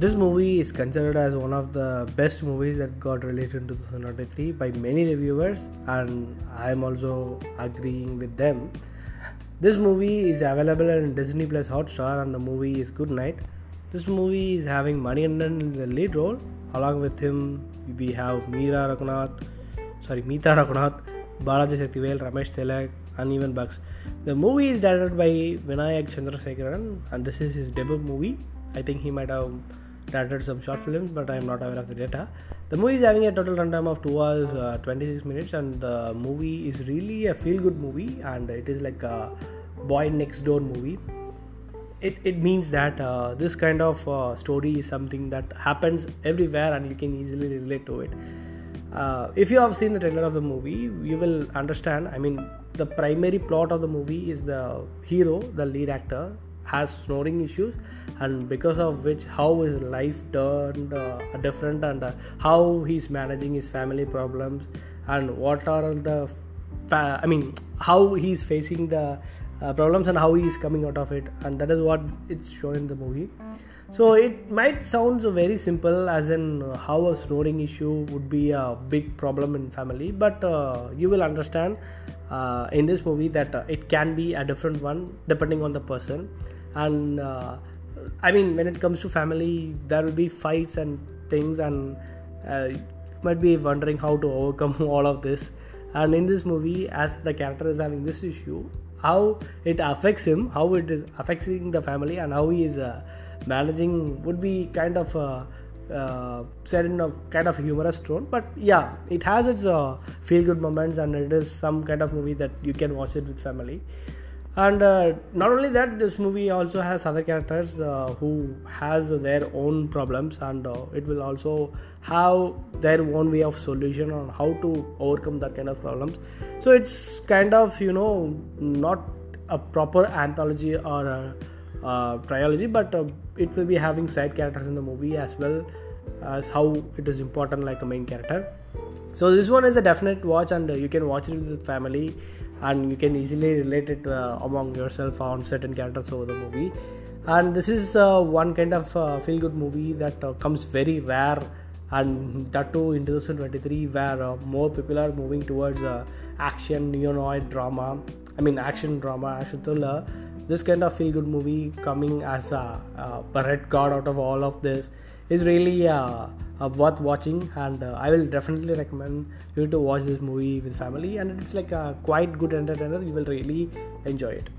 this movie is considered as one of the best movies that got released in 2023 by many reviewers, and I am also agreeing with them. This movie is available in Disney Plus Hotstar, and the movie is Good Night. This movie is having Manikandan in the lead role. Along with him, we have Meera Raghunath, sorry, Meeta Raghunath, Balaji Sakthivel, Ramesh Thilak, and even Bucks. The movie is directed by Vinayak Chandrasekharan, and this is his debut movie. I think he might have directed some short films, but I am not aware of the data. The movie is having a total runtime of 2 hours uh, 26 minutes, and the movie is really a feel good movie, and it is like a boy next door movie. It, it means that uh, this kind of uh, story is something that happens everywhere and you can easily relate to it. Uh, if you have seen the trailer of the movie, you will understand. I mean, the primary plot of the movie is the hero, the lead actor, has snoring issues and because of which how his life turned uh, different and uh, how he's managing his family problems and what are the fa- i mean how he's facing the uh, problems and how he's coming out of it and that is what it's shown in the movie. So it might sound so very simple as in how a snoring issue would be a big problem in family but uh, you will understand uh, in this movie that uh, it can be a different one depending on the person. And uh, i mean when it comes to family there will be fights and things and uh, you might be wondering how to overcome all of this. And in this movie as the character is having this issue how it affects him how it is affecting the family and how he is uh, managing would be kind of uh, said in a kind of humorous tone but yeah it has its uh, feel good moments and it is some kind of movie that you can watch it with family. And uh, not only that this movie also has other characters uh, who has their own problems and uh, it will also have their own way of solution on how to overcome that kind of problems. So it's kind of you know not a proper anthology or a trilogy but uh, it will be having side characters in the movie as well as how it is important like a main character. So this one is a definite watch and uh, you can watch it with family and you can easily relate it uh, among yourself on certain characters over the movie. And this is uh, one kind of uh, feel good movie that uh, comes very rare and that too in 2023 where uh, more people are moving towards uh, action neonoid drama i mean action drama action thriller this kind of feel good movie coming as a, a red card out of all of this is really uh, uh, worth watching. And uh, i will definitely recommend you to watch this movie with family. And it's like a quite good entertainer. You will really enjoy it